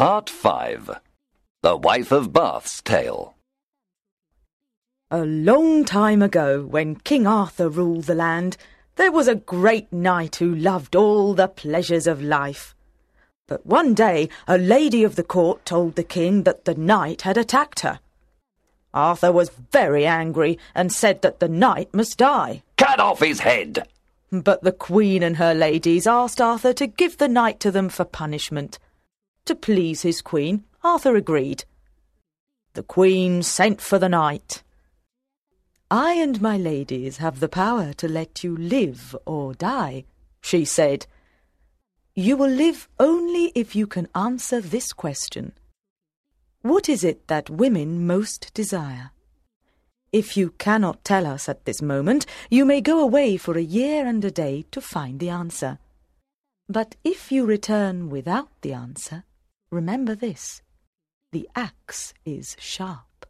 Part 5 The Wife of Bath's Tale. A long time ago, when King Arthur ruled the land, there was a great knight who loved all the pleasures of life. But one day a lady of the court told the king that the knight had attacked her. Arthur was very angry and said that the knight must die. Cut off his head! But the queen and her ladies asked Arthur to give the knight to them for punishment. To please his queen, Arthur agreed. The queen sent for the knight. I and my ladies have the power to let you live or die, she said. You will live only if you can answer this question. What is it that women most desire? If you cannot tell us at this moment, you may go away for a year and a day to find the answer. But if you return without the answer, remember this the axe is sharp.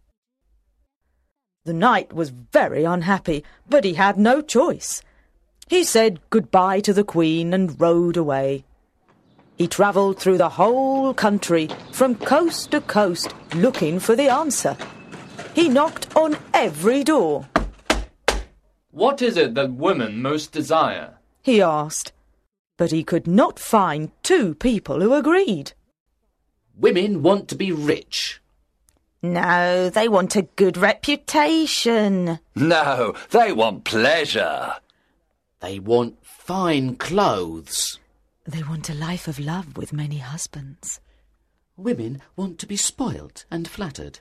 The knight was very unhappy, but he had no choice. He said goodbye to the queen and rode away. He travelled through the whole country, from coast to coast, looking for the answer. He knocked on every door. What is it that women most desire? He asked, but he could not find two people who agreed. Women want to be rich. No, they want a good reputation. No, they want pleasure. They want fine clothes. They want a life of love with many husbands. Women want to be spoilt and flattered.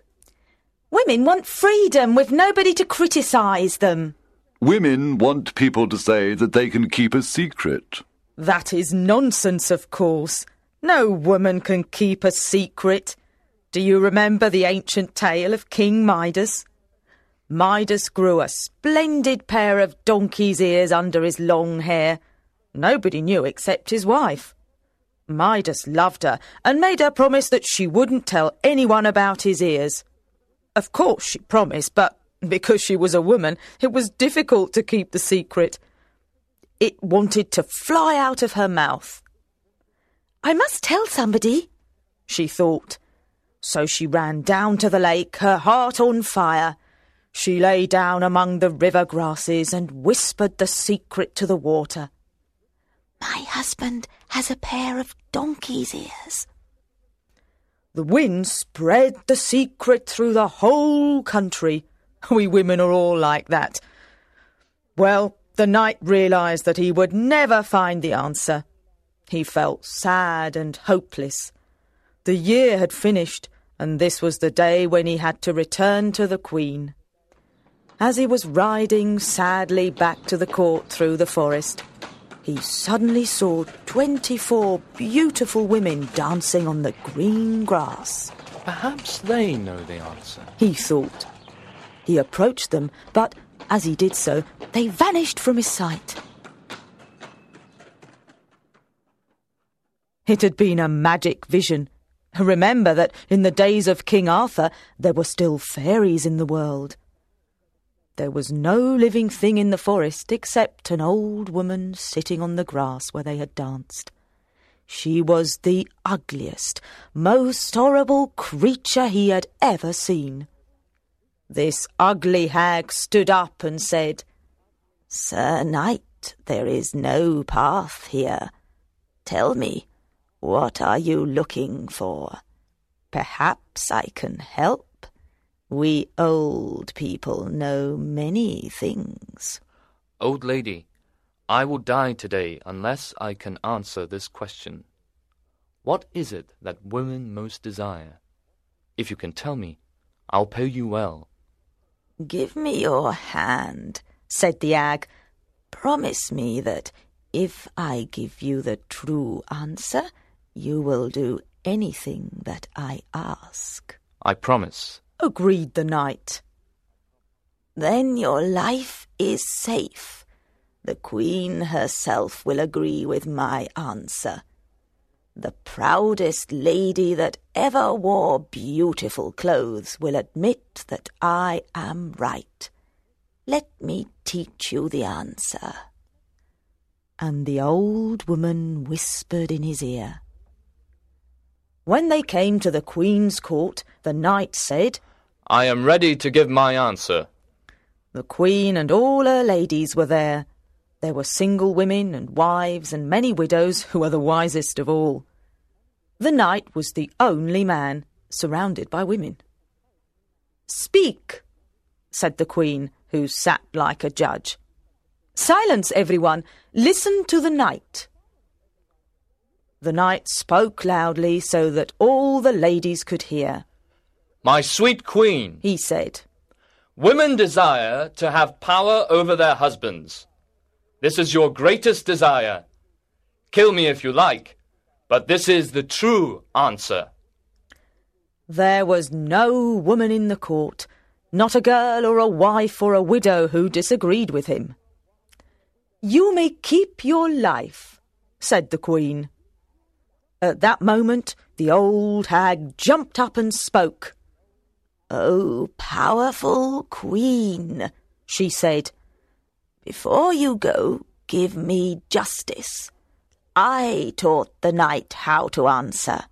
Women want freedom with nobody to criticise them. Women want people to say that they can keep a secret. That is nonsense, of course. No woman can keep a secret. Do you remember the ancient tale of King Midas? Midas grew a splendid pair of donkey's ears under his long hair. Nobody knew except his wife. Midas loved her and made her promise that she wouldn't tell anyone about his ears. Of course she promised, but because she was a woman, it was difficult to keep the secret. It wanted to fly out of her mouth. I must tell somebody, she thought. So she ran down to the lake, her heart on fire. She lay down among the river grasses and whispered the secret to the water. My husband has a pair of donkey's ears. The wind spread the secret through the whole country. We women are all like that. Well, the knight realised that he would never find the answer. He felt sad and hopeless. The year had finished, and this was the day when he had to return to the Queen. As he was riding sadly back to the court through the forest, he suddenly saw twenty-four beautiful women dancing on the green grass. Perhaps they know the answer. He thought. He approached them, but as he did so, they vanished from his sight. It had been a magic vision. Remember that in the days of King Arthur there were still fairies in the world. There was no living thing in the forest except an old woman sitting on the grass where they had danced. She was the ugliest, most horrible creature he had ever seen. This ugly hag stood up and said, Sir Knight, there is no path here. Tell me, what are you looking for? Perhaps I can help. We old people know many things. Old lady, I will die today unless I can answer this question. What is it that women most desire? If you can tell me, I'll pay you well. Give me your hand, said the hag. Promise me that if I give you the true answer, you will do anything that I ask. I promise. Agreed the knight. Then your life is safe. The queen herself will agree with my answer. The proudest lady that ever wore beautiful clothes will admit that I am right. Let me teach you the answer. And the old woman whispered in his ear. When they came to the Queen's court, the knight said, I am ready to give my answer. The Queen and all her ladies were there. There were single women and wives and many widows who were the wisest of all. The knight was the only man, surrounded by women. Speak, said the Queen, who sat like a judge. Silence, everyone. Listen to the knight. The knight spoke loudly so that all the ladies could hear. My sweet queen, He said, women desire to have power over their husbands. This is your greatest desire. Kill me if you like, but this is the true answer. There was no woman in the court, not a girl or a wife or a widow who disagreed with him. You may keep your life, said the Queen. At that moment, the old hag jumped up and spoke. Oh, powerful Queen, she said, before you go, give me justice. I taught the knight how to answer.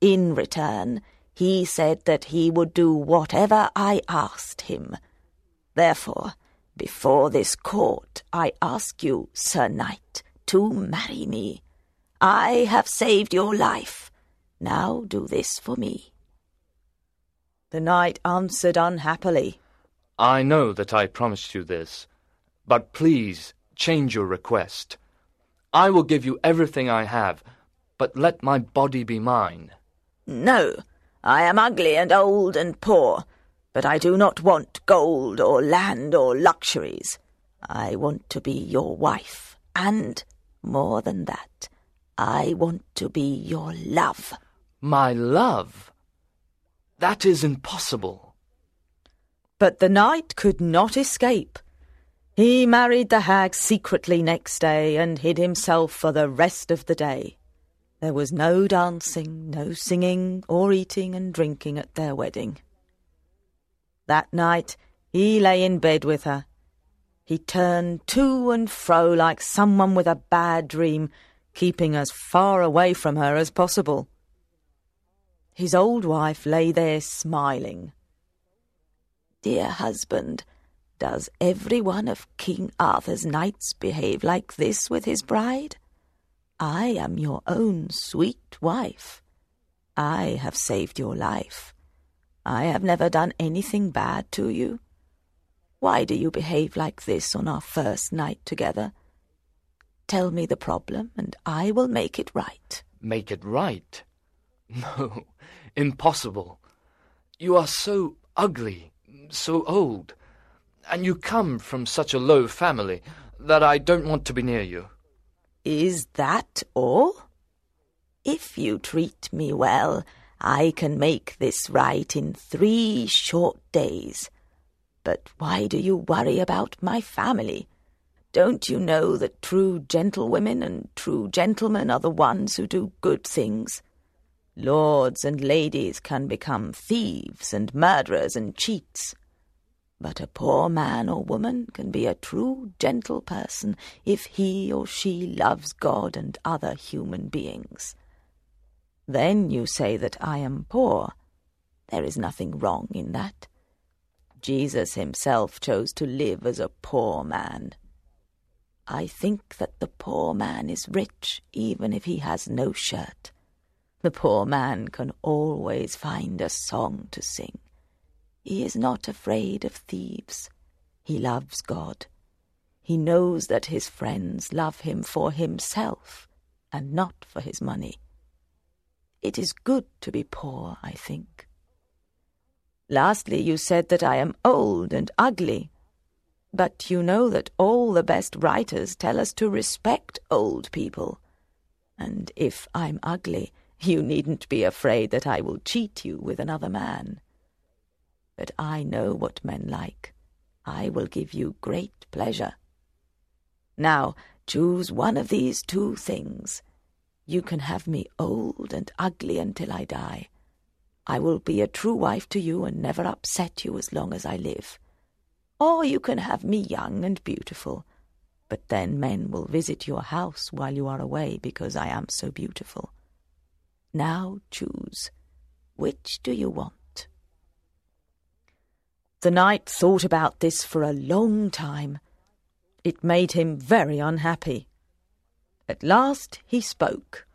In return, he said that he would do whatever I asked him. Therefore, before this court, I ask you, Sir Knight, to marry me. I have saved your life. Now do this for me. The knight answered unhappily. I know that I promised you this, but please change your request. I will give you everything I have, but let my body be mine. No, I am ugly and old and poor, but I do not want gold or land or luxuries. I want to be your wife, and, more than that, I want to be your love. My love? That is impossible. But the knight could not escape. He married the hag secretly next day and hid himself for the rest of the day. There was no dancing, no singing, or eating and drinking at their wedding. That night he lay in bed with her. He turned to and fro like someone with a bad dream, keeping as far away from her as possible. His old wife lay there smiling. Dear husband, does every one of King Arthur's knights behave like this with his bride? I am your own sweet wife. I have saved your life. I have never done anything bad to you. Why do you behave like this on our first night together? Tell me the problem, and I will make it right. Make it right? No, impossible. You are so ugly, so old, and you come from such a low family that I don't want to be near you. Is that all? If you treat me well, I can make this right in three short days. But why do you worry about my family? Don't you know that true gentlewomen and true gentlemen are the ones who do good things? Lords and ladies can become thieves and murderers and cheats. But a poor man or woman can be a true gentle person if he or she loves God and other human beings. Then you say that I am poor. There is nothing wrong in that. Jesus himself chose to live as a poor man. I think that the poor man is rich even if he has no shirt. The poor man can always find a song to sing. He is not afraid of thieves. He loves God. He knows that his friends love him for himself and not for his money. It is good to be poor, I think. Lastly, you said that I am old and ugly. But you know that all the best writers tell us to respect old people. And if I'm ugly, you needn't be afraid that I will cheat you with another man. But I know what men like. I will give you great pleasure. Now, choose one of these two things. You can have me old and ugly until I die. I will be a true wife to you and never upset you as long as I live. Or you can have me young and beautiful, but then men will visit your house while you are away because I am so beautiful. Now choose. Which do you want? The knight thought about this for a long time. It made him very unhappy. At last he spoke.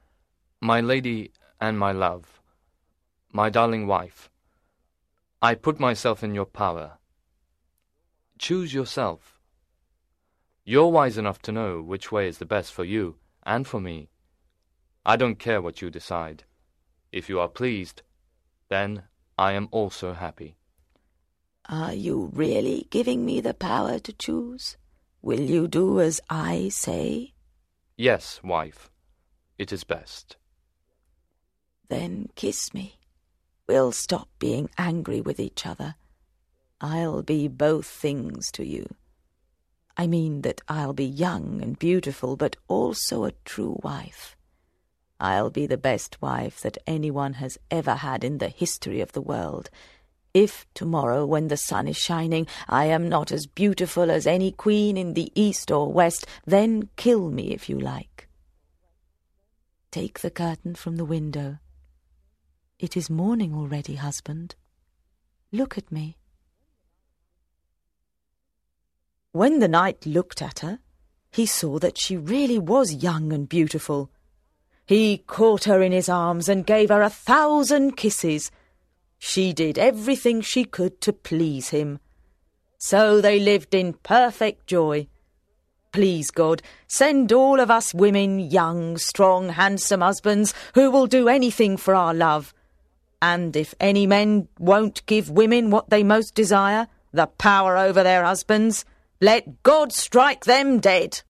My lady and my love, my darling wife, I put myself in your power. Choose yourself. You're wise enough to know which way is the best for you and for me. I don't care what you decide. If you are pleased, then I am also happy. Are you really giving me the power to choose? Will you do as I say? Yes, wife, it is best. Then kiss me. We'll stop being angry with each other. I'll be both things to you. I mean that I'll be young and beautiful, but also a true wife. I'll be the best wife that anyone has ever had in the history of the world. If tomorrow, when the sun is shining, I am not as beautiful as any queen in the east or west, then kill me if you like. Take the curtain from the window. It is morning already, husband. Look at me. When the knight looked at her, he saw that she really was young and beautiful. He caught her in his arms and gave her a thousand kisses. She did everything she could to please him. So they lived in perfect joy. Please, God, send all of us women young, strong, handsome husbands who will do anything for our love. And if any men won't give women what they most desire, the power over their husbands, let God strike them dead.